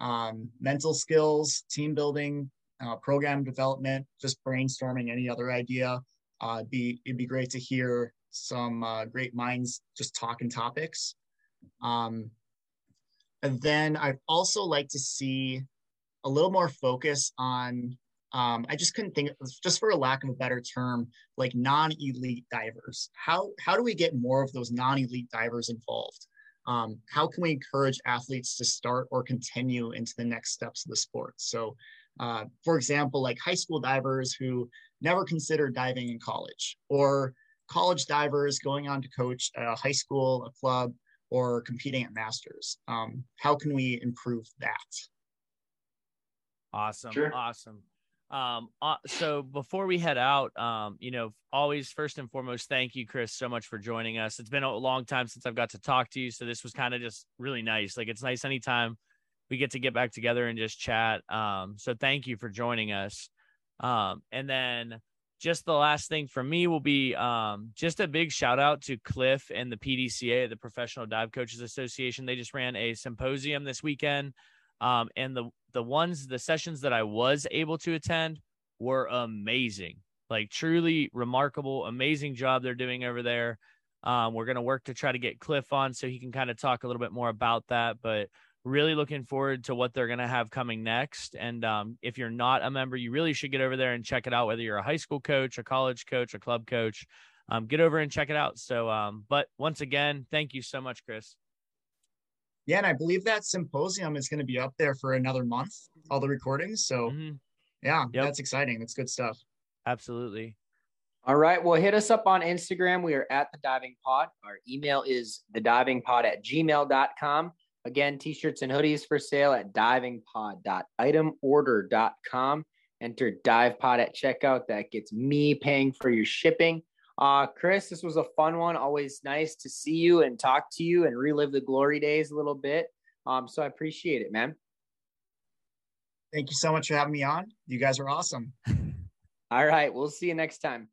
Um, mental skills, team building, uh, program development, just brainstorming any other idea. Uh, it'd be it'd be great to hear some uh, great minds just talking topics. Um, and then I'd also like to see a little more focus on. Um, I just couldn't think, just for a lack of a better term, like non-elite divers. How how do we get more of those non-elite divers involved? Um, how can we encourage athletes to start or continue into the next steps of the sport? So uh, for example, like high school divers who never considered diving in college, or college divers going on to coach a high school, a club, or competing at masters. Um, how can we improve that? Awesome. Sure. Awesome. Um, uh, so before we head out, um, you know, always first and foremost, thank you, Chris, so much for joining us. It's been a long time since I've got to talk to you. So this was kind of just really nice. Like it's nice anytime we get to get back together and just chat. Um, so thank you for joining us. Um, and then just the last thing for me will be um, just a big shout out to Cliff and the PDCA, the Professional Dive Coaches Association. They just ran a symposium this weekend. Um, and the the ones the sessions that I was able to attend were amazing. Like truly remarkable, amazing job they're doing over there. Um, we're to work to try to get Cliff on so he can kind of talk a little bit more about that. But really looking forward to what they're going to have coming next. And um, if you're not a member, you really should get over there and check it out, whether you're a high school coach, a college coach, a club coach. Um, get over and check it out. So, um, but once again, thank you so much, Chris. Yeah, and I believe that symposium is going to be up there for another month, all the recordings. So, mm-hmm. yeah, yep. that's exciting. That's good stuff. Absolutely. All right. Well, hit us up on Instagram. We are at the diving pod. Our email is the diving pod at gmail.com. Again, t-shirts and hoodies for sale at divingpod.itemorder.com. Enter divepod at checkout. That gets me paying for your shipping. Uh, Chris, this was a fun one. Always nice to see you and talk to you and relive the glory days a little bit. Um, so I appreciate it, man. Thank you so much for having me on. You guys are awesome. All right. We'll see you next time.